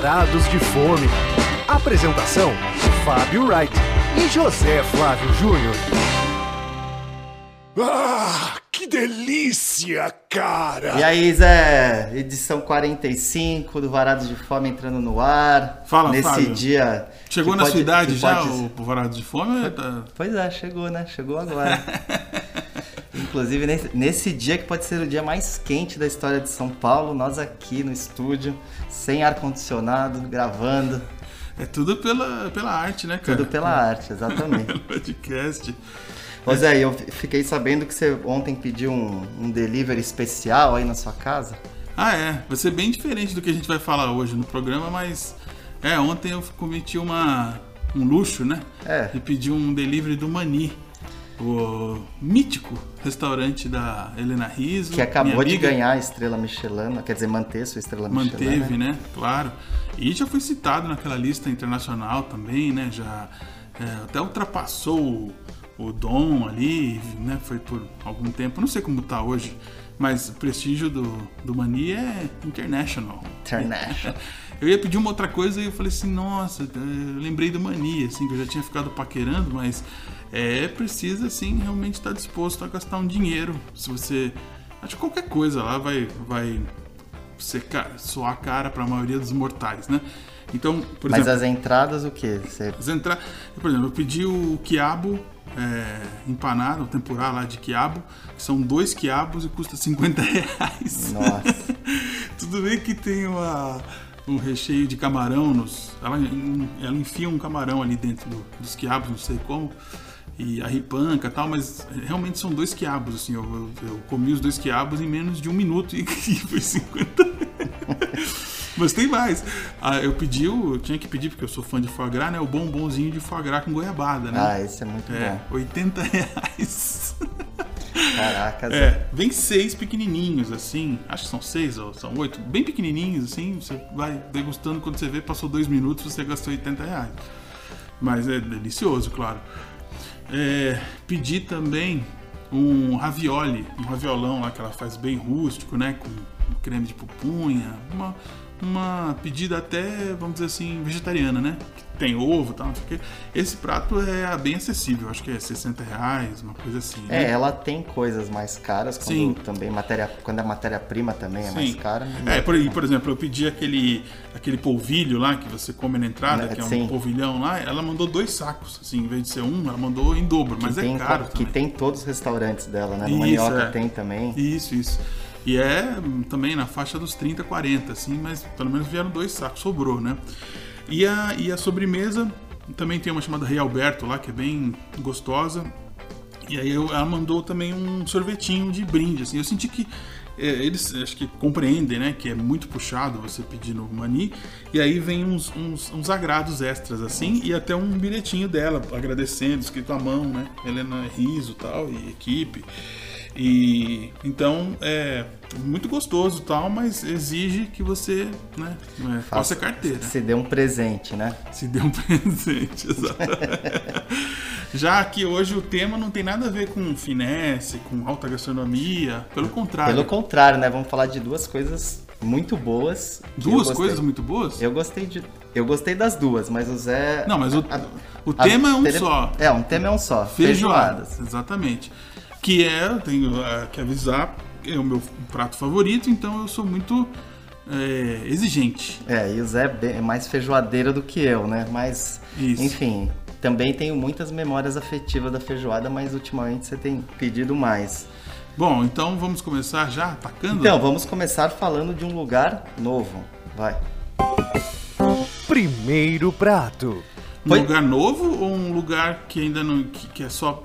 Varados de Fome. Apresentação: Fábio Wright e José Flávio Júnior. Ah, que delícia, cara! E aí, Zé, edição 45 do Varados de Fome entrando no ar. Fala, Nesse Fábio. dia. Chegou na pode- sua idade já pode- o, o varado de fome? Pois é, chegou, né? Chegou agora. Inclusive, nesse, dia que pode ser o dia mais quente da história de São Paulo, nós aqui no estúdio, sem ar-condicionado, gravando, É tudo pela, pela arte, né, cara? tudo pela arte, exatamente. Podcast. Ô Zé, eu fiquei sabendo que você ontem pediu um, um delivery especial aí na sua casa. Ah, é. Vai ser bem diferente do que a gente vai falar hoje no programa, mas... É, ontem eu cometi uma, um luxo, né? É. E pedi um delivery do Mani. O mítico restaurante da Helena Riso. Que acabou de ganhar a estrela Michelin, quer dizer, manter sua estrela Michelin. Manteve, né? né? Claro. E já foi citado naquela lista internacional também, né? Já é, até ultrapassou o, o Dom ali, né? Foi por algum tempo. Não sei como tá hoje, mas o prestígio do, do Mani é international. International. Eu ia pedir uma outra coisa e eu falei assim, nossa, eu lembrei do Mani, assim, que eu já tinha ficado paquerando, mas é precisa, assim, realmente estar disposto a gastar um dinheiro. Se você. Acho que qualquer coisa lá vai, vai ser ca- soar cara para a maioria dos mortais, né? Então, por Mas exemplo, as entradas, o quê? Você... as entra... por exemplo, eu pedi o quiabo é, empanado, o tempurá lá de quiabo, que são dois quiabos e custa 50 reais. Nossa. Tudo bem que tem uma, um recheio de camarão nos. Ela, ela enfia um camarão ali dentro do- dos quiabos, não sei como. E a ripanca e tal, mas realmente são dois quiabos, assim. Eu, eu- eu comi os dois quiabos em menos de um minuto e, e foi 50 Mas tem mais. Ah, eu pedi, eu tinha que pedir, porque eu sou fã de foie gras, né? O bombonzinho de foie gras com goiabada, né? Ah, esse é muito é, bom. 80 reais. Caraca, Zé. É, vem seis pequenininhos, assim. Acho que são seis ou são oito. Bem pequenininhos, assim. Você vai degustando quando você vê, passou dois minutos, você gastou 80 reais. Mas é delicioso, claro. É, pedi também um ravioli, um raviolão lá que ela faz bem rústico, né? Com creme de pupunha. Uma, uma pedida até, vamos dizer assim, vegetariana, né? Que tem ovo e tal, não sei o quê. Esse prato é bem acessível, acho que é 60 reais, uma coisa assim. né? É, ela tem coisas mais caras, quando Sim. também matéria, quando a matéria-prima também é mais Sim. cara. É, por, por exemplo, eu pedi aquele, aquele polvilho lá que você come na entrada, Né, que é um sim. polvilhão lá, ela mandou dois sacos, assim, em vez de ser um, ela mandou em dobro, mas que é tem, caro que também. tem em todos os restaurantes dela, né? No Isso, Manioca é. tem também. Isso, isso. E é hum, também na faixa dos 30, 40, assim, mas pelo menos vieram dois sacos, sobrou, né? E a, e a sobremesa também tem uma chamada Rei Alberto lá, que é bem gostosa. E aí ela mandou também um sorvetinho de brinde, assim. Eu senti que é, eles acho que compreendem, né? Que é muito puxado você pedir no Mani. E aí vem uns, uns, uns agrados extras, assim, e até um bilhetinho dela, agradecendo, escrito à mão, né? Helena Riso tal, e equipe. E então é muito gostoso tal, mas exige que você, né, é, faça a carteira. Se deu um presente, né? Se dê um presente, exatamente. Já que hoje o tema não tem nada a ver com finesse, com alta gastronomia, pelo contrário. Pelo contrário, né? Vamos falar de duas coisas muito boas. Duas coisas muito boas? Eu gostei de. Eu gostei das duas, mas o Zé. Não, mas o, a- o a- tema é um tele- só. É, um tema é um só. Feijoadas, exatamente. Que é, eu tenho eh, que avisar, é o meu prato favorito, então eu sou muito eh, exigente. É, e o Zé é é mais feijoadeiro do que eu, né? Mas, Isso. enfim, também tenho muitas memórias afetivas da feijoada, mas ultimamente você tem pedido mais. Bom, então vamos começar já atacando? Então, vamos começar falando de um lugar novo. Vai. Primeiro prato. um foi- lugar novo ou um lugar que ainda não. que, que é só.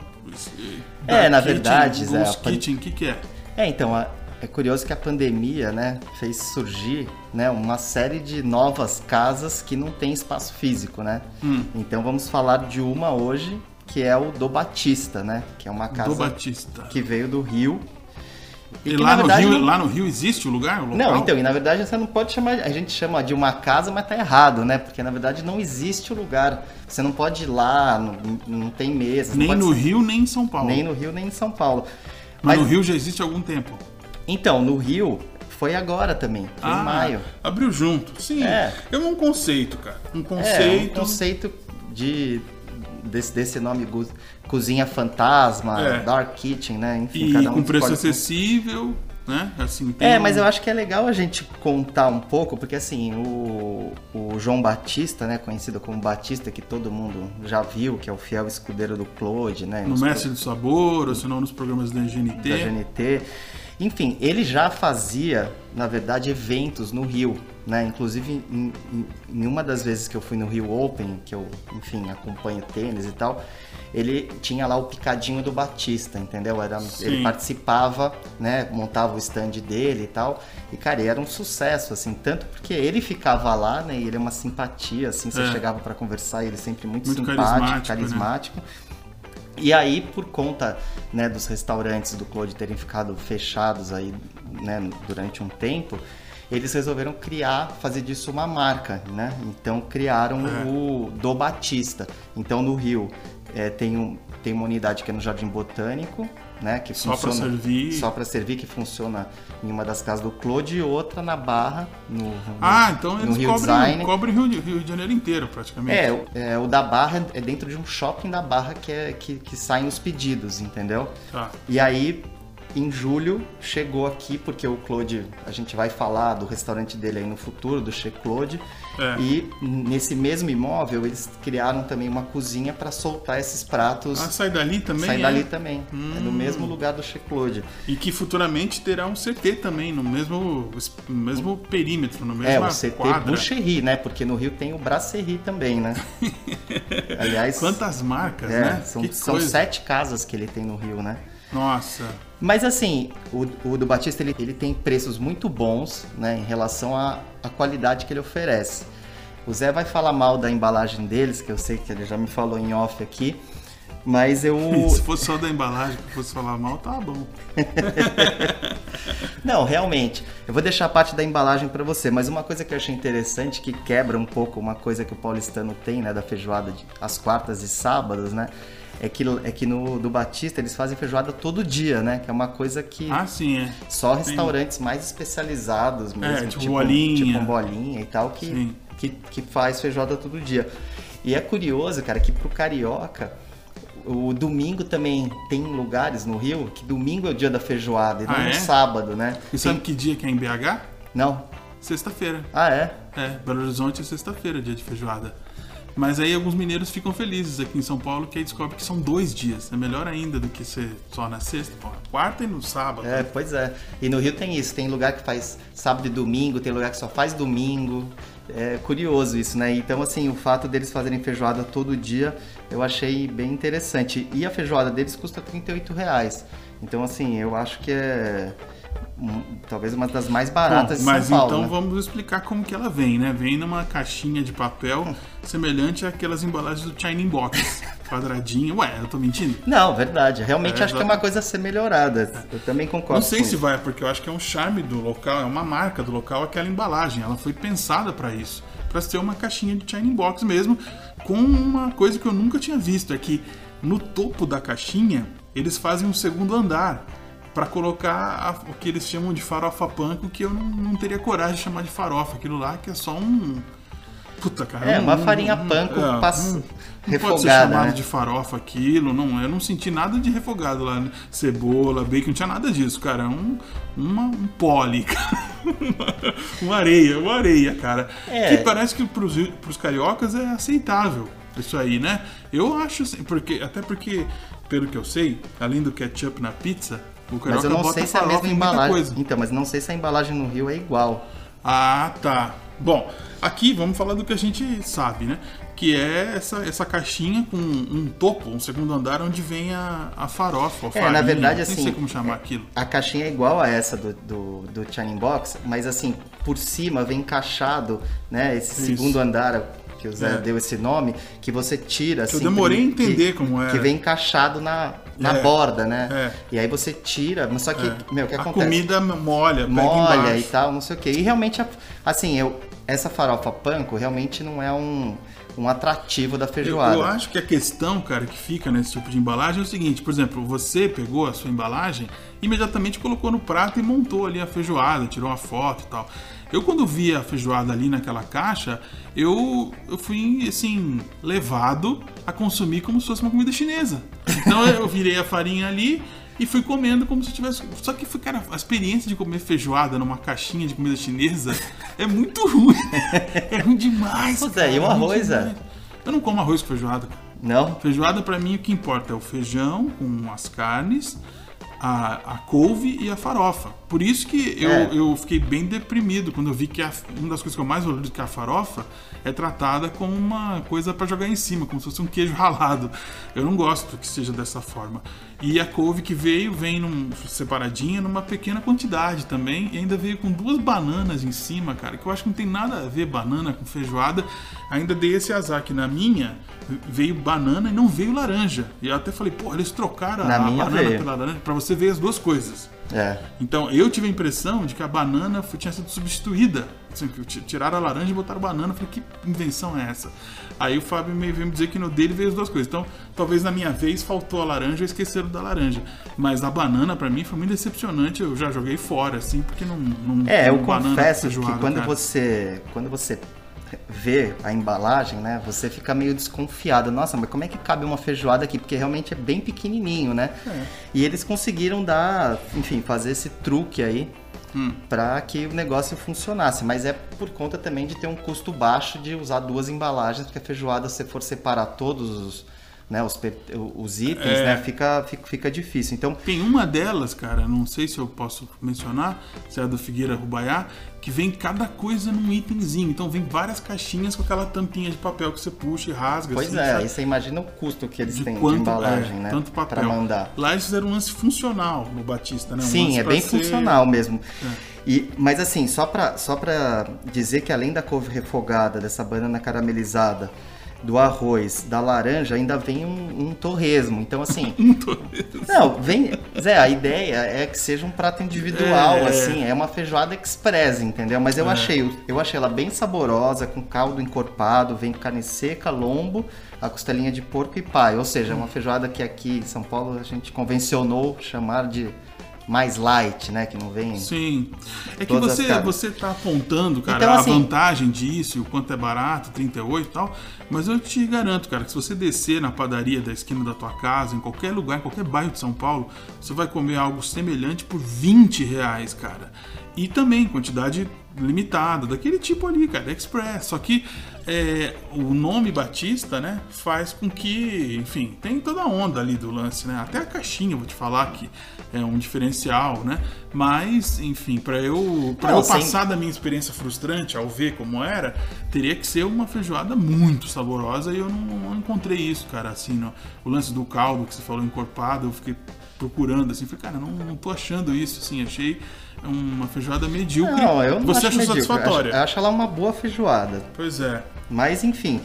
É, na verdade, Zé, a kitchen, o que, que é? É, então, a- é curioso que a pandemia, né, fez surgir, né, uma série de novas casas que não tem espaço físico, né? Hum. Então vamos falar de uma hoje, que é o do Batista, né? Que é uma casa Do Batista. que veio do Rio. E, que, lá, no verdade, Rio, não- lá no Rio existe o lugar? O local? Não, então, e na verdade você não pode chamar, a gente chama de uma casa, mas tá errado, né? Porque na verdade não existe o lugar. Você não pode ir lá, não, não tem mesa. Nem no ser- Rio, nem em São Paulo. Nem no Rio, nem em São Paulo. Mas, no Rio já existe há algum tempo. Então, no Rio foi agora também, foi ah, em maio. Abriu junto, sim. É. É um conceito, cara. Um É, conceito. um conceito de desse, desse nome cozinha fantasma, É. dark kitchen, né? Enfim, E cada um com preço acessível, né? Assim, É, um- mas eu acho que é legal a gente contar um pouco, porque assim, o, o João Batista, né, conhecido como Batista, que todo mundo já viu, que é o fiel escudeiro do Claude, né? No Mestre do Sabor, ou se não nos programas da GNT. da GNT. Enfim, ele já fazia, na verdade, eventos no Rio, né? Inclusive, em, em- em uma das vezes que eu fui no Rio Open, que eu, enfim, acompanho tênis e tal, ele tinha lá o picadinho do Batista, entendeu? Era, ele participava, né? Montava o stand dele e tal. E, cara, era um sucesso, assim, tanto porque ele ficava lá, né? E ele é uma simpatia, assim, você É. chegava para conversar, ele sempre muito, Muito simpático, carismático, né? E aí, por conta né, dos restaurantes do Claude terem ficado fechados aí, né, durante um tempo, eles resolveram criar, fazer disso uma marca, né? Então criaram É. o do Batista. Então no Rio é, tem, um, tem uma unidade que é no Jardim Botânico, né? Que Só pra funciona servir. só para servir, que funciona em uma das casas do Claude e outra na Barra no, no Ah, então no eles Rio cobrem, Design. cobrem Rio, de- Rio de Janeiro inteiro, praticamente. É, o- é, o da Barra é dentro de um shopping da Barra que, é, que, que saem os pedidos, entendeu? Tá. E aí, em julho, chegou aqui, porque o Claude, a gente vai falar do restaurante dele aí no futuro, do Che Claude. É. E nesse mesmo imóvel, eles criaram também uma cozinha para soltar esses pratos. Ah, sai dali também? Sai é? dali também. É do Hum. mesmo lugar do Che Claude. E que futuramente terá um CT também, no mesmo, no mesmo perímetro, no mesmo É, o CT quadra. Boucherie, né? Porque no Rio tem o Brasserie também, né? Aliás, Quantas marcas, é, né? são, são sete casas que ele tem no Rio, né? Nossa. Mas assim, o, o do Batista ele, ele tem preços muito bons, né, em relação à, à qualidade que ele oferece. O Zé vai falar mal da embalagem deles, que eu sei que ele já me falou em off aqui, mas eu Se fosse só da embalagem que eu fosse falar mal, tá bom. Não, realmente. Eu vou deixar a parte da embalagem para você, mas uma coisa que eu achei interessante, que quebra um pouco uma coisa que o paulistano tem, né, da feijoada de, às quartas e sábados, né, é que, é que no do Batista eles fazem feijoada todo dia, né, que é uma coisa que Ah, sim, é. só restaurantes mais especializados mesmo, tipo bolinha. tipo bolinha e tal, que, Sim. que, que faz feijoada todo dia. E é curioso, cara, que pro carioca, o domingo também tem lugares no Rio que domingo é o dia da feijoada e não Ah, no é? sábado, né? E sabe que dia que é em BH? Não? Sexta-feira. Ah, é? É, Belo Horizonte é sexta-feira, dia de feijoada. Mas aí alguns mineiros ficam felizes aqui em São Paulo que aí descobrem que são dois dias. É melhor ainda do que ser só na sexta, pô, quarta e no sábado. É, pois é. E no Rio tem isso, tem lugar que faz sábado e domingo, tem lugar que só faz domingo. É curioso isso, né? Então, assim, o fato deles fazerem feijoada todo dia, eu achei bem interessante. E a feijoada deles custa 38 reais. Então, assim, eu acho que é um- talvez uma das mais baratas Bom, de mas São Paulo. então né? vamos explicar como que ela vem, né? Vem numa caixinha de papel semelhante àquelas embalagens do China Box. Quadradinho. Ué, eu tô mentindo? Não, verdade. Realmente É, acho que é uma coisa a ser melhorada. Eu também concordo. Não sei se isso. vai, porque eu acho que é um charme do local, é uma marca do local aquela embalagem. Ela foi pensada para isso, para ser uma caixinha de China Box mesmo, com uma coisa que eu nunca tinha visto, é que no topo da caixinha eles fazem um segundo andar para colocar a- o que eles chamam de farofa panko, que eu não, não teria coragem de chamar de farofa, aquilo lá que é só um Puta, cara. É, não- uma farinha não- panko é, pass- não- Não pode ser refogada, chamado né? de farofa aquilo, não. Eu não senti nada de refogado lá. né? Cebola, bacon, não tinha nada disso, cara. É Um, uma, um pole, cara. Uma, uma areia, uma areia, cara. É. Que parece que pros, pros cariocas é aceitável isso aí, né? Eu acho, assim, porque, até porque, pelo que eu sei, além do ketchup na pizza, Mas eu não sei se é a mesma embalagem. coisa. Então, mas não sei se a embalagem no Rio é igual. Ah, tá. Bom, aqui vamos falar do que a gente sabe, né? Que é essa, essa caixinha com um topo, um segundo andar, onde vem a, a farofa, a É, farinha, na verdade, nem assim, sei como chamar aquilo. A caixinha é igual a essa do, do, do Box, mas assim, por cima vem encaixado, né? Esse Isso. segundo andar que o Zé É. deu esse nome, que você tira assim. Eu demorei a que- entender como era. Que vem encaixado na, na É, borda, né? é. E aí você tira, mas só que, É. meu, o que a acontece? comida molha, molha e tal, não sei o quê. E realmente, assim, eu, essa farofa panko realmente não é um, um atrativo da Eu, feijoada. eu acho que a questão, cara, que fica nesse tipo de embalagem é o seguinte, por exemplo, você pegou a sua embalagem, imediatamente colocou no prato e montou ali a feijoada, tirou uma foto e tal. Eu quando vi a feijoada ali naquela caixa, eu, eu fui assim levado a consumir como se fosse uma comida chinesa. Então eu virei a farinha ali e fui comendo como se tivesse. Só que, cara, a experiência de comer feijoada numa caixinha de comida chinesa é muito ruim. É ruim demais. Pois cara, e o ruim arroz, é? Eu não como arroz com feijoada. Não? Feijoada pra mim o que importa é o feijão com as carnes, a, a couve e a farofa. Por isso que eu, É. eu fiquei bem deprimido quando eu vi que a- uma das coisas que eu mais valorizo que é a farofa é tratada como uma coisa pra jogar em cima, como se fosse um queijo ralado. Eu não gosto que seja dessa forma. E a couve que veio, vem num, separadinha numa pequena quantidade também, e ainda veio com duas bananas em cima, cara, que eu acho que não tem nada a ver banana com feijoada. Ainda dei esse azar que na minha veio banana e não veio laranja. E eu até falei, pô, eles trocaram Na a banana veio. pela laranja pra você ver as duas coisas. É. Então eu tive a impressão de que a banana foi- tinha sido substituída. Assim, tiraram a laranja e botaram banana. Eu falei, que invenção é essa? Aí o Fábio me veio me dizer que no dele veio as duas coisas. Então, talvez na minha vez faltou a laranja e esqueceram da laranja. Mas a banana, pra mim, foi muito decepcionante. Eu já joguei fora, assim, porque não. não É, eu confesso que quando cara. você, quando você vê a embalagem, né, você fica meio desconfiado. Nossa, mas como é que cabe uma feijoada aqui? Porque realmente é bem pequenininho, né? É. E eles conseguiram dar, enfim, fazer esse truque aí Hum. para que o negócio funcionasse. Mas é por conta também de ter um custo baixo de usar duas embalagens, porque a feijoada, se for separar todos os, né, os, os itens, É. né, fica, fica, fica difícil. Então, Tem uma delas, cara, não sei se eu posso mencionar, se é a do Figueira Rubaiá, que vem cada coisa num itemzinho. Então vem várias caixinhas com aquela tampinha de papel que você puxa e rasga. pois assim, é, sabe? aí você imagina o custo que eles de têm quanto de embalagem, é, né? tanto papel. Pra mandar. Lá eles fizeram um lance funcional no Batista, né? Um Sim, é bem ser- funcional mesmo. É. E, mas assim, só pra, só pra dizer que além da couve refogada, dessa banana caramelizada, do arroz, da laranja, ainda vem um, um torresmo. Então, assim. não, vem. Zé, a ideia é que seja um prato individual, É. assim. É uma feijoada express, entendeu? Mas eu achei, eu achei ela bem saborosa, com caldo encorpado, vem carne seca, lombo, a costelinha de porco e pai. Ou seja, é uma feijoada que aqui em São Paulo a gente convencionou chamar de mais light, né? Que não vem. Sim. É que você, você tá apontando, cara, Então, a assim- vantagem disso, o quanto é barato, 38 e tal. Mas eu te garanto, cara, que se você descer na padaria da esquina da tua casa, em qualquer lugar, em qualquer bairro de São Paulo, você vai comer algo semelhante por 20 reais, cara. E também quantidade limitada, daquele tipo ali, cara, express. Só que é, o nome Batista, né, faz com que, enfim, tem toda a onda ali do lance, né? Até a caixinha, vou te falar que é um diferencial, né? Mas, enfim, para eu, pra Não, eu sem- passar da minha experiência frustrante ao ver como era, teria que ser uma feijoada muito saborosa e eu não, não encontrei isso, cara. Assim, o lance do caldo que você falou encorpado, eu fiquei procurando assim, falei, cara, não, não tô achando isso, assim, achei uma feijoada medíocre. Não, eu não Você acho achou medíocre. satisfatória? Eu acho, eu acho ela uma boa feijoada. Pois é. Mas enfim,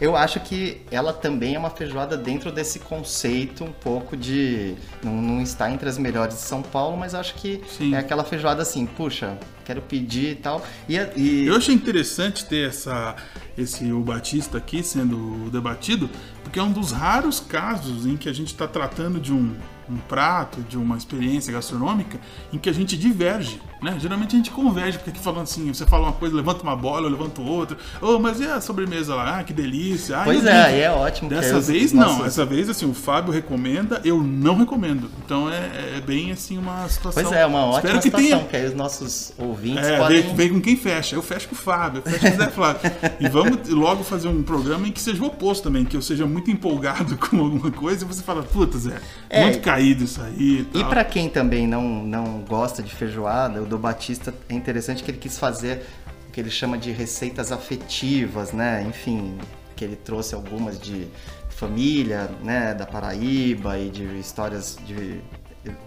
eu acho que ela também é uma feijoada dentro desse conceito um pouco de. Não, não está entre as melhores de São Paulo, mas acho que Sim. é aquela feijoada assim, puxa, quero pedir e tal. E, e- Eu achei interessante ter essa, esse o Batista aqui sendo debatido, porque é um dos raros casos em que a gente está tratando de um, um prato, de uma experiência gastronômica, em que a gente diverge. Né? Geralmente a gente converge, porque aqui falando assim, você fala uma coisa, levanta uma bola, eu levanto outra. Oh, mas e a sobremesa lá? Ah, que delícia. Ah, Pois e é, aí é ótimo. que Dessa vez não, nossos- dessa vez assim, o Fábio recomenda, eu não recomendo. Então é, é bem assim uma situação. Pois é, uma ótima Espero que situação, tenha que aí os nossos ouvintes é, podem. vem, vem com quem fecha. Eu fecho com o Fábio, eu fecho com o Zé Flávio. E vamos logo fazer um programa em que seja o oposto também, que eu seja muito empolgado com alguma coisa e você fala, puta, Zé, É. muito caído isso aí. E tal. pra quem também não, não gosta de feijoada, do Batista é interessante que ele quis fazer o que ele chama de receitas afetivas, né? Enfim, que ele trouxe algumas de família, né, da Paraíba e de histórias de,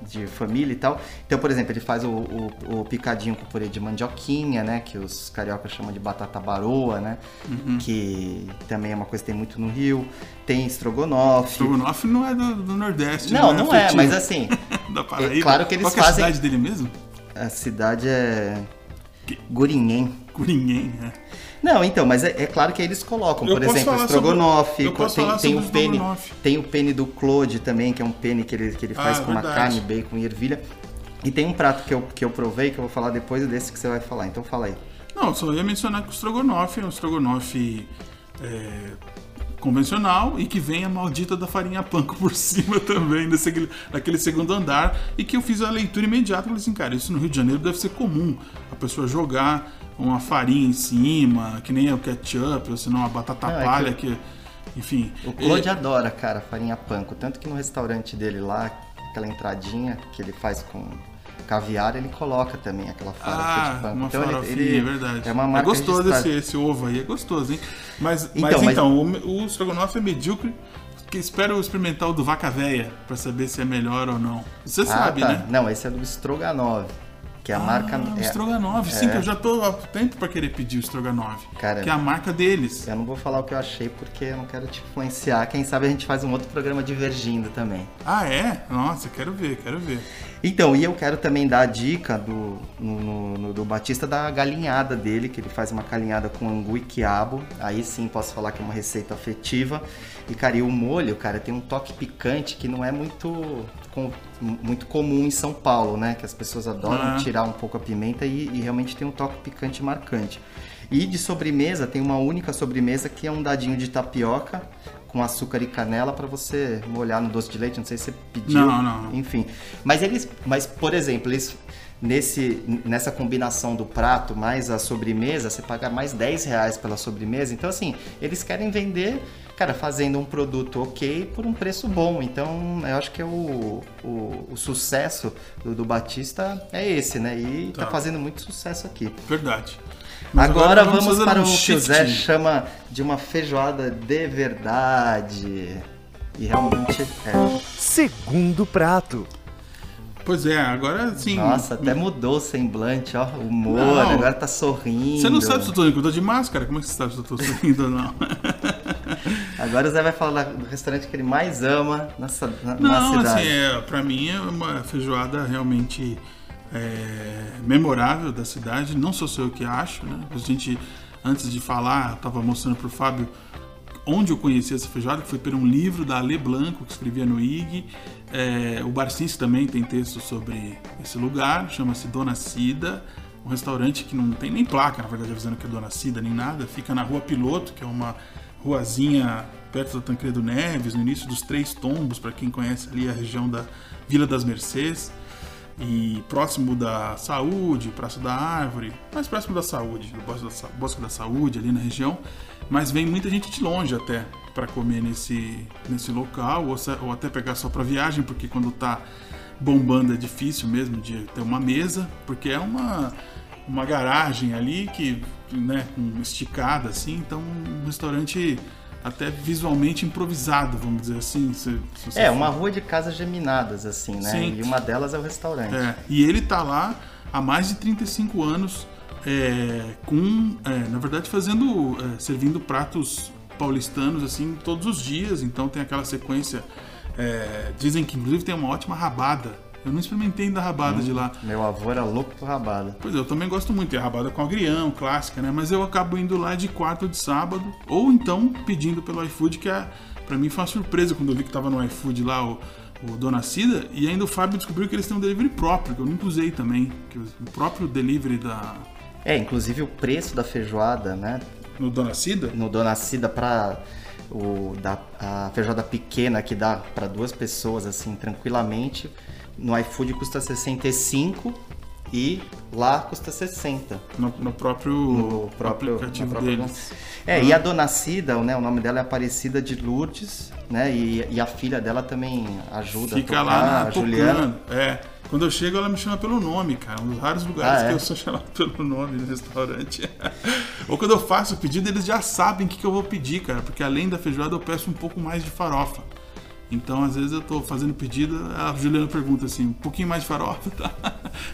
de família e tal. Então, por exemplo, ele faz o, o- o picadinho com purê de mandioquinha, né, que os cariocas chamam de batata baroa, né, que também é uma coisa que tem muito no Rio. Tem estrogonofe. Estrogonofe não é do, do Nordeste, Não, não é, afetivo. mas assim, da Paraíba. é claro que eles Qual que é a fazem- cidade dele mesmo? A cidade é Que- Gurinhém. ninguém, né? Não, então, mas é, é claro que eles colocam, Eu por exemplo, falar estrogonofe, sobre- eu posso tem, tem o pene, tem o pene do Claude também, que é um pene que ele, que ele faz Ah, com uma verdade. carne, bacon e ervilha. E tem um prato que eu, que eu provei, que eu vou falar depois desse que você vai falar, então fala aí. Não, só ia mencionar que o estrogonofe é um estrogonofe é, convencional e que vem a maldita da farinha panko por cima também, nesse, naquele segundo andar, e que eu fiz a leitura imediata e falei assim, cara, isso no Rio de Janeiro deve ser comum, a pessoa jogar uma farinha em cima, que nem é o ketchup, ou senão a batata Não, é palha, que... Enfim, O Claude é- adora, cara, farinha panko. Tanto que no restaurante dele lá, aquela entradinha que ele faz com caviar, ele coloca também aquela farofa Ah, de panko. uma Então ele- farofinha, ele, é verdade. É uma marca gostoso registrada. esse, esse ovo aí, é gostoso, hein? Mas Então, mas, mas- então, o, o estrogonofe é medíocre, que espero experimentar o do vaca véia pra saber se é melhor ou não. Você Ah, sabe, tá. né? Não, esse é do Stroganov, que é a marca... Ah, o é- estrogonofe, sim, é. que eu já tô há tempo pra querer pedir o estrogonofe. Cara, que é a marca deles. Eu não vou falar o que eu achei porque eu não quero te influenciar. Quem sabe a gente faz um outro programa divergindo também. Ah, é? Nossa, quero ver, quero ver. Então, e eu quero também dar a dica do, no- no- no- do Batista da galinhada dele, que ele faz uma galinhada com angu e quiabo. Aí sim posso falar que é uma receita afetiva. E, cara, e o molho, cara, tem um toque picante que não é muito, com- muito comum em São Paulo, né? Que as pessoas adoram Ah. tirar um pouco a pimenta e, e realmente tem um toque picante marcante. E de sobremesa, tem uma única sobremesa que é um dadinho de tapioca com açúcar e canela para você molhar no doce de leite. Não sei se você pediu. Não, não, não. Enfim. Mas eles. Mas, por exemplo, eles. Nesse, nessa combinação do prato mais a sobremesa, você paga mais 10 reais pela sobremesa. Então, assim, eles querem vender, cara, fazendo um produto ok por um preço bom. Então, eu acho que é o, o, o sucesso do, do Batista é esse, né? E tá. Tá. fazendo muito sucesso aqui. Verdade. Mas Agora, vamos, para um o que o. Zé chama de uma feijoada de verdade. E realmente é. Segundo prato. Pois é, agora sim. Nossa, até mudou o semblante, ó. O humor, Não. agora tá sorrindo. Você não sabe se eu tô rindo, eu tô de máscara. Como é que você sabe se eu tô sorrindo ou não? Agora o Zé vai falar do restaurante que ele mais ama nessa, na, na Não, cidade. assim, é, pra mim é uma feijoada realmente é, memorável da cidade. Não sou eu que acho, né? A gente, antes de falar, eu tava mostrando pro Fábio onde eu conheci essa feijoada, que foi por um livro da Ale Blanco, que escrevia no IG. É, o Barcinski também tem texto sobre esse lugar, chama-se Dona Cida. Um restaurante que não tem nem placa, na verdade, avisando que é Dona Cida, nem nada. Fica na Rua Piloto, que é uma ruazinha perto da Tancredo Neves, no início dos Três Tombos, para quem conhece ali a região da Vila das Mercês. E próximo da Saúde, Praça da Árvore, mais próximo da Saúde, do Bosque da, Sa- Bosque da Saúde, ali na região. Mas vem muita gente de longe até para comer nesse, nesse local, ou, ou até pegar só para viagem, porque quando tá bombando é difícil mesmo de ter uma mesa, porque é uma, uma garagem ali que, né, esticada assim, então um restaurante até visualmente improvisado, vamos dizer assim. se- se É, for- uma rua de casas geminadas, assim, né? Sim. E uma delas é o restaurante. é, e ele tá lá há mais de 35 anos, é, com, é, na verdade, fazendo, é, servindo pratos paulistanos assim todos os dias. Então tem aquela sequência. é, dizem que inclusive tem uma ótima rabada. Eu não experimentei ainda a rabada de lá. Meu avô era louco por rabada. Pois é, eu também gosto muito. A rabada com agrião, clássica, né? Mas eu acabo indo lá de quarta ou de sábado. Ou então pedindo pelo iFood, que é, pra mim foi uma surpresa quando eu vi que tava no iFood lá o, o Dona Cida. E ainda o Fábio descobriu que eles têm um delivery próprio, que eu nunca usei também. Que o próprio delivery da. É, inclusive o preço da feijoada, né? No Dona Cida? No Dona Cida pra o, da, a feijoada pequena que dá para duas pessoas, assim, tranquilamente. No iFood custa 65 e lá custa 60. No, no próprio, No próprio aplicativo própria- deles. É, e a Dona Cida, né, o nome dela é Aparecida de Lourdes, né? E, e a filha dela também ajuda Fica a tocar, lá a na Juliana. tocando. É. Quando eu chego, ela me chama pelo nome, cara. Um dos raros lugares Ah, é? que eu sou chamado pelo nome no restaurante. Ou quando eu faço o pedido, eles já sabem o que, que eu vou pedir, cara. Porque além da feijoada, eu peço um pouco mais de farofa. Então, às vezes, eu tô fazendo pedido, a Juliana pergunta assim, um pouquinho mais de farofa, tá?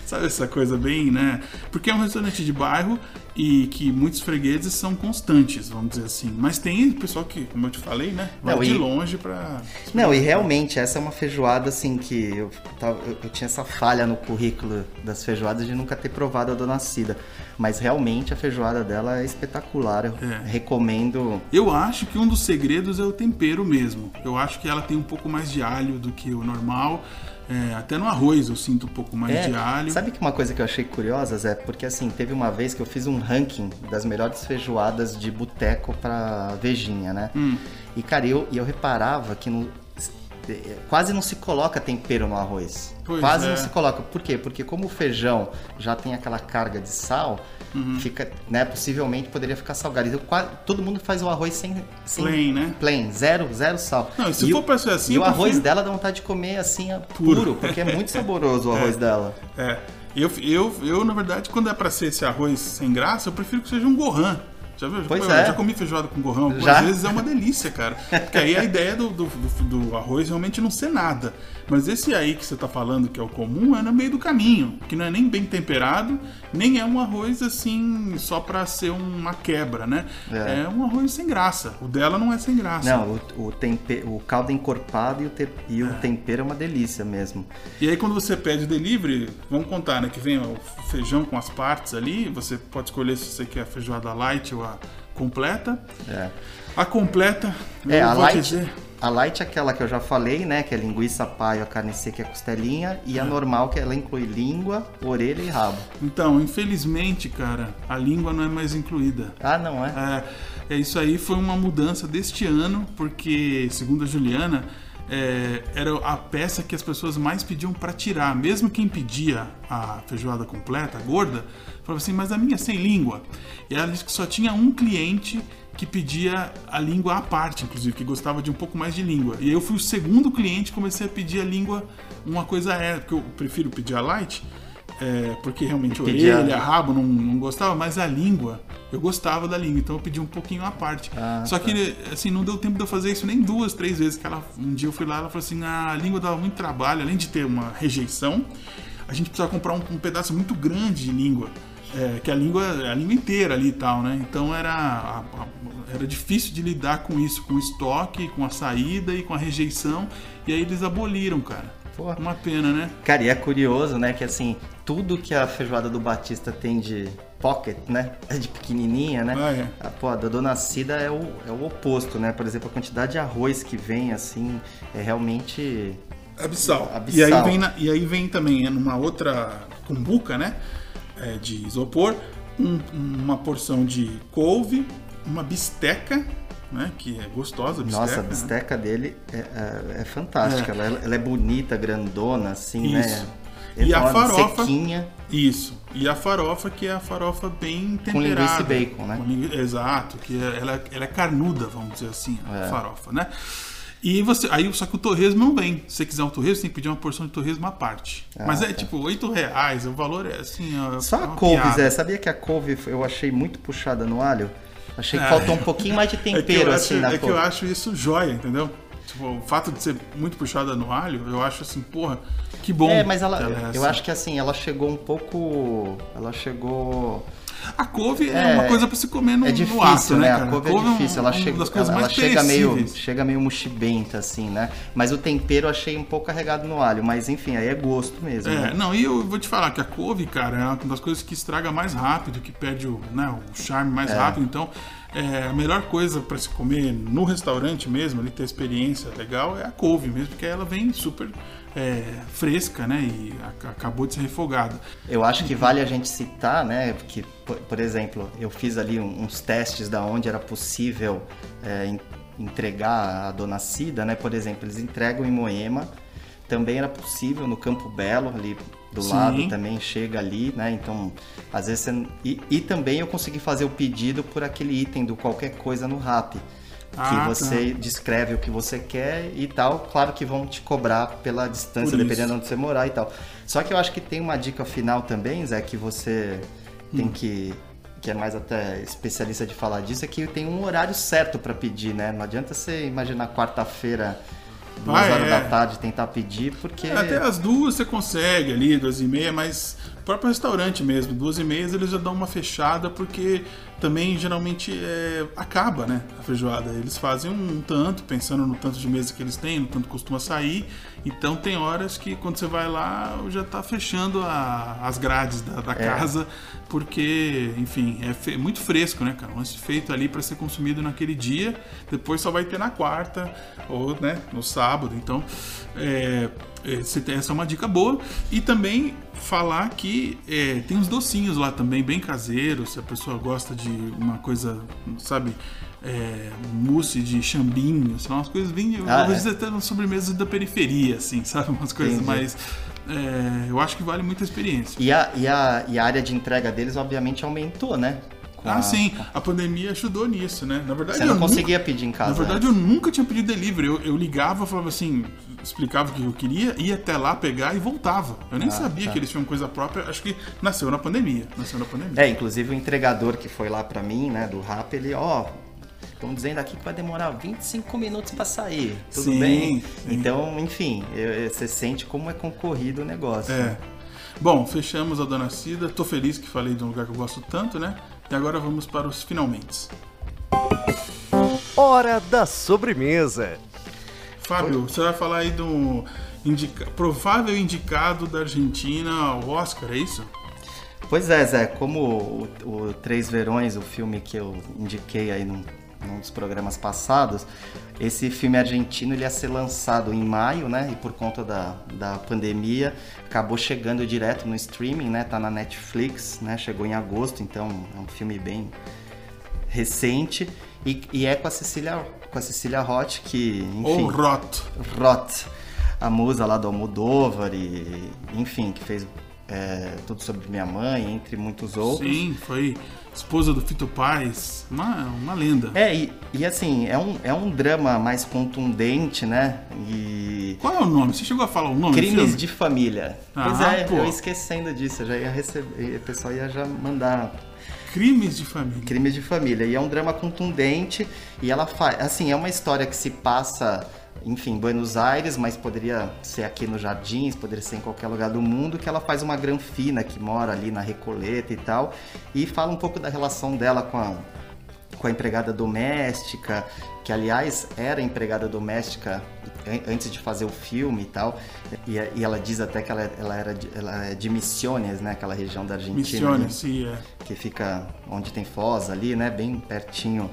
Sabe essa coisa bem, né? Porque é um restaurante de bairro e que muitos fregueses são constantes, vamos dizer assim. Mas tem pessoal que, como eu te falei, né? Vai Não, de e- longe pra. Não, e realmente, essa é uma feijoada assim que eu, eu, eu tinha essa falha no currículo das feijoadas de nunca ter provado a Dona Cida. Mas realmente a feijoada dela é espetacular. Eu É. recomendo. Eu acho que um dos segredos é o tempero mesmo. Eu acho que ela tem um pouco mais de alho do que o normal. É, até no arroz eu sinto um pouco mais É, de alho. Sabe que uma coisa que eu achei curiosa, Zé? Porque assim, teve uma vez que eu fiz um ranking das melhores feijoadas de boteco pra Vejinha, né? Hum. E cara, eu, eu reparava que eh, quase não se coloca tempero no arroz. Pois quase é. não se coloca. Por quê? Porque como o feijão já tem aquela carga de sal, Uhum. fica, né, possivelmente poderia ficar salgado. Então, qua- todo mundo faz o arroz sem, sem Plain, né? plain, zero, zero sal. Não, e se o- for pra ser assim, E o arroz prefiro- dela dá vontade de comer assim, Puro. puro, porque é muito saboroso o arroz dela. É. Eu, eu, eu, na verdade, quando é pra ser esse arroz sem graça, eu prefiro que seja um gohan. Já viu? Pois é. já comi feijoada com gorrão. Às vezes é uma delícia, cara. Porque aí a ideia do, do, do- do arroz realmente não ser nada. Mas esse aí que você tá falando, que é o comum, é no meio do caminho. Que não é nem bem temperado, nem é um arroz assim, só pra ser uma quebra, né? É. É, um arroz sem graça. O dela não é sem graça. Não, o, o, tempe- o caldo é encorpado e, o, te- e o tempero é uma delícia mesmo. E aí quando você pede delivery, vamos contar, né? Que vem o feijão com as partes ali. Você pode escolher se você quer a feijoada light ou a completa. É, A completa, é a, light, dizer. a light é aquela que eu já falei, né? Que é linguiça, paio, a carne seca e a costelinha. E a normal, que ela inclui língua, orelha e rabo. Então, infelizmente, cara, a língua não é mais incluída. Ah, não é? É, é, isso aí foi uma mudança deste ano, porque, segundo a Juliana, é, era a peça que as pessoas mais pediam para tirar. Mesmo quem pedia a feijoada completa, a gorda, falava assim, mas a minha é sem língua. E ela disse que só tinha um cliente que pedia a língua à parte, inclusive, que gostava de um pouco mais de língua. E aí eu fui o segundo cliente e comecei a pedir a língua uma coisa é, porque eu prefiro pedir a light, é, porque realmente Pedia- orelha, rabo não, não gostava, mas a língua, eu gostava da língua, então eu pedi um pouquinho à parte. Ah, Só que, assim, não deu tempo de eu fazer isso nem duas, três vezes. Que ela, um dia eu fui lá, ela falou assim: "Ah, a língua dava muito trabalho, além de ter uma rejeição, a gente precisava comprar um, um pedaço muito grande de língua. É, que a língua, a língua inteira ali e tal, né? Então era, a- a- era difícil de lidar com isso, com o estoque, com a saída e com a rejeição. E aí eles aboliram, cara. Porra. Uma pena, né? Cara, e é curioso, né? Que assim, tudo que a feijoada do Batista tem de pocket, né? De pequenininha, né? Ah, é. A, pô, a da Dona Cida é o, é o oposto, né? Por exemplo, a quantidade de arroz que vem, assim, é realmente... Abissal. Abissal. E aí vem, na- e aí vem também é numa outra cumbuca, né? É, de isopor, um- uma porção de couve, uma bisteca, né? Que é gostosa a bisteca. Nossa, a né? bisteca dele é, é- é fantástica. É. Ela, ela é bonita, grandona, assim, Isso. né? E a Enorme, farofa? Sequinha. Isso. E a farofa, que é a farofa bem temperada. Com linguiça e bacon, né? Exato, que é- ela, ela é carnuda, vamos dizer assim, a É. farofa, né? E você. Aí, só que o torresmo não vem. Se você quiser um torresmo, você tem que pedir uma porção de torresmo à parte. Ah, Mas é tá. tipo, 8 reais, o valor é assim. ó, Só é a couve, piada. Zé. Sabia que a couve eu achei muito puxada no alho? Achei que É. faltou um pouquinho mais de É que, tempero, acho, assim, na é que couve. eu acho isso joia, entendeu? Tipo, o fato de ser muito puxada no alho, eu acho assim, porra, que bom. É, mas ela, que é eu assim. acho que assim, ela chegou um pouco. Ela chegou. A couve é, É, uma coisa pra se comer no, é no difícil, ato, né? cara? A couve é um- difícil. Ela uma chega, das coisas ela, ela chega meio, chega meio mochibenta, assim, né? Mas o tempero eu achei um pouco carregado no alho. Mas enfim, aí é gosto mesmo. É, né? não, e eu vou te falar que a couve, cara, é uma das coisas que estraga mais rápido, que perde o, né, o charme mais rápido. Então, é, a melhor coisa pra se comer no restaurante mesmo, ali ter experiência legal, é a couve mesmo, porque ela vem super é, fresca, né? E a- acabou de ser refogada. Eu acho que vale a gente citar, né? Que, por, por exemplo, eu fiz ali uns testes da onde era possível é, en- entregar a Dona Cida, né? Por exemplo, eles entregam em Moema. Também era possível no Campo Belo, ali do Sim. lado, também chega ali, né? Então, às vezes você... E, e também eu consegui fazer o pedido por aquele item do qualquer coisa no Rap. Que Ah, você descreve o que você quer e tal. Claro que vão te cobrar pela distância, dependendo de onde você morar e tal. Só que eu acho que tem uma dica final também, Zé, que você tem Hum. que. Que é mais até especialista de falar disso, é que tem um horário certo para pedir, né? Não adianta você imaginar quarta-feira duas Ah, horas é. da tarde tentar pedir, porque. Até as duas você consegue ali, duas e meia, mas próprio restaurante mesmo, duas e meia eles já dão uma fechada porque também geralmente é, acaba, né, a feijoada. Eles fazem um tanto, pensando no tanto de mesa que eles têm, no tanto que costuma sair. Então tem horas que quando você vai lá já tá fechando a- as grades da, da casa, porque, enfim, é fe- muito fresco, né, cara? Um feito ali para ser consumido naquele dia, depois só vai ter na quarta ou, né, no sábado. Então, é, é, essa é uma dica boa. E também falar que é, tem uns docinhos lá também, bem caseiros, se a pessoa gosta de uma coisa, sabe, é, mousse de chambinho, sei lá, umas coisas bem. Ah, às é. vezes até nas sobremesas da periferia, assim, sabe? Umas coisas Entendi. mais. é, eu acho que vale muito a experiência. E a, e, a, e a área de entrega deles, obviamente, aumentou, né? Com Ah, a- sim, a pandemia ajudou nisso, né? Na verdade, Você não eu conseguia nunca, pedir em casa. Na verdade, né? eu nunca tinha pedido delivery. Eu, eu ligava, falava assim, explicava o que eu queria, ia até lá pegar e voltava. Eu nem Ah, sabia tá. que eles tinham coisa própria. Acho que nasceu na pandemia. Nasceu na pandemia. É, inclusive o entregador que foi lá pra mim, né, do rap, ele, ó, estão dizendo aqui que vai demorar 25 minutos pra sair. Tudo Sim, bem? sim. Então, enfim, você sente como é concorrido o negócio. É. Bom, fechamos a Dona Cida. Tô feliz que falei de um lugar que eu gosto tanto, né? E agora vamos para os finalmente. Hora da sobremesa. Fábio, você vai falar aí do indica- provável indicado da Argentina ao Oscar, é isso? Pois é, Zé, como o, o Três Verões, o filme que eu indiquei aí num, num dos programas passados, esse filme argentino ele ia ser lançado em maio, né? E por conta da, da pandemia, acabou chegando direto no streaming, né? Tá na Netflix, né? Chegou em agosto, então é um filme bem recente. E, e é com a Cecília, com a Cecília Roth, que, enfim... Ou Roth? Roth, a musa lá do Almodóvar e, enfim, que fez é, Tudo Sobre Minha Mãe, entre muitos outros. Sim, foi esposa do Fito Paz. Uma, uma lenda. É, e, e assim, é um, é um drama mais contundente, né? E. Qual é o nome? Você chegou a falar o nome Crimes de família. Ah, pois é, pô. eu esquecendo disso, eu já ia receber, o pessoal ia já mandar Crimes de família. Crimes de família. E é um drama contundente e ela faz. Assim, é uma história que se passa, enfim, Buenos Aires, mas poderia ser aqui nos Jardins, poderia ser em qualquer lugar do mundo, que ela faz uma granfina que mora ali na Recoleta e tal. E fala um pouco da relação dela com a, com a empregada doméstica, que aliás era empregada doméstica an- antes de fazer o filme e tal. E, e ela diz até que ela, ela era de, ela é de Misiones, né? Aquela região da Argentina. ali Missione, sim, é. que fica onde tem Foz ali, né, bem pertinho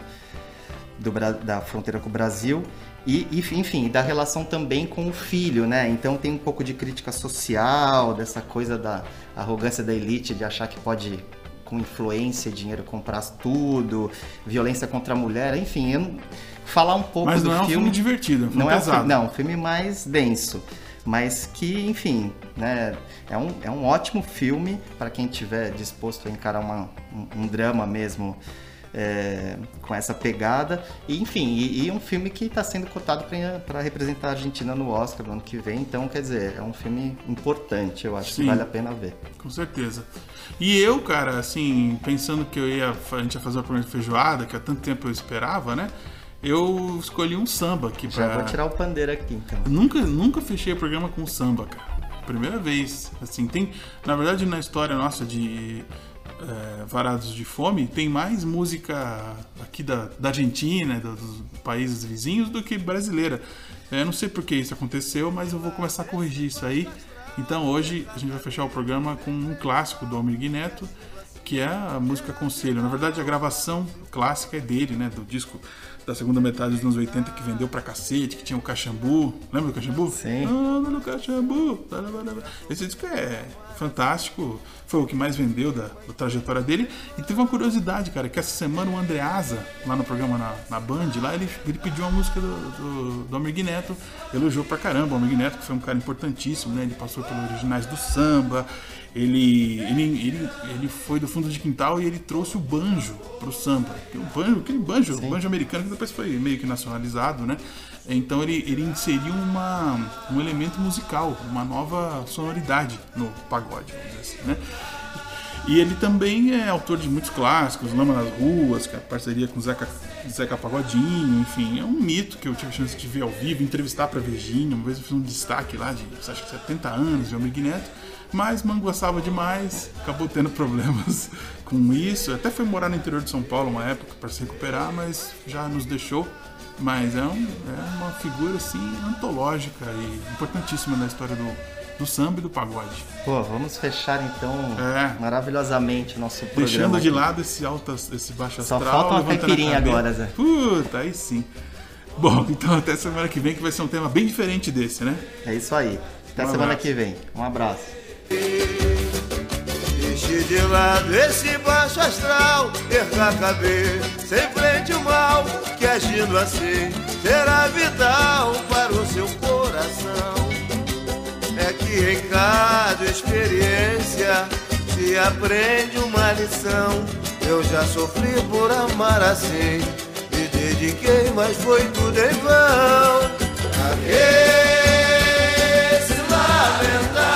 do, da fronteira com o Brasil. E, e, enfim, da relação também com o filho, né? Então tem um pouco de crítica social, dessa coisa da arrogância da elite de achar que pode, com influência e dinheiro, comprar tudo, violência contra a mulher, enfim, eu falar um pouco Mas do não é um filme divertido, é um filme não é um filme, não, um filme mais denso, mas que, enfim, né, é um, é um ótimo filme para quem estiver disposto a encarar uma, um, um drama mesmo é, com essa pegada. E, enfim, e, e um filme que está sendo cotado para representar a Argentina no Oscar no ano que vem. Então, quer dizer, é um filme importante, eu acho Sim. que vale a pena ver. Com certeza. E eu, cara, assim, pensando que eu ia, a gente ia fazer uma programa de feijoada, que há tanto tempo eu esperava, né? Eu escolhi um samba aqui Já pra... vou tirar o pandeiro aqui, então. Nunca, nunca fechei o programa com samba, cara. Primeira vez. Assim, tem. Na verdade, na história nossa de é, Varados de Fome, tem mais música aqui da, da Argentina, do- dos países vizinhos, do que brasileira. É, não sei por que isso aconteceu, mas eu vou começar a corrigir isso aí. Então hoje a gente vai fechar o programa com um clássico do Almir Neto, que é a música Conselho. Na verdade, a gravação clássica é dele, né? Do disco da segunda metade dos anos 80 que vendeu pra cacete, que tinha o Caxambu. Lembra do Caxambu? Sim. Anda no Caxambu. Esse disco é fantástico. Foi o que mais vendeu da, da trajetória dele. E teve uma curiosidade, cara, que essa semana o Andreasa, lá no programa na, na Band, lá ele, ele pediu uma música do, do, do Almir Neto. Elogiou pra caramba o Almir Neto, que foi um cara importantíssimo, né? Ele passou pelos originais do samba. Ele, ele, ele, ele foi do fundo de quintal e ele trouxe o banjo pro samba. O banjo, aquele banjo, o banjo americano que depois foi meio que nacionalizado, né? Então ele, ele inseriu uma, um elemento musical, uma nova sonoridade no pagode, vamos dizer assim, né? E ele também é autor de muitos clássicos, Lama nas Ruas, que é a parceria com Zeca, Zeca Pagodinho, enfim, é um mito que eu tive a chance de ver ao vivo, entrevistar pra Virgínia, uma vez eu fiz um destaque lá de, acho que 70 anos, de Almir Neto, mas gostava demais, acabou tendo problemas com isso, até foi morar no interior de São Paulo uma época para se recuperar, mas já nos deixou. Mas é, um, é uma figura assim antológica e importantíssima na história do, do samba e do pagode. Pô, vamos fechar então É. maravilhosamente o nosso programa. Deixando de lado esse alto, esse baixo Só astral. falta uma caipirinha agora, Zé. Puta, aí sim. Bom, então até semana que vem que vai ser um tema bem diferente desse, né? É isso aí. Até Um semana abraço. que vem. Um abraço. Deixe de lado esse baixo astral, perca a cabeça, enfrente o mal, que agindo assim será vital para o seu coração. É que em cada experiência se aprende uma lição. Eu já sofri por amar assim, me dediquei, mas foi tudo em vão. Pra que se lamentar